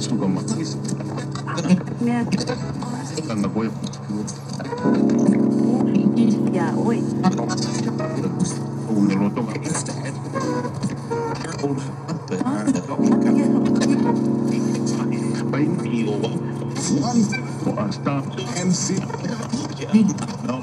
suka makis Mira, karena gue ya, oi. uniloto bain iyo MC no.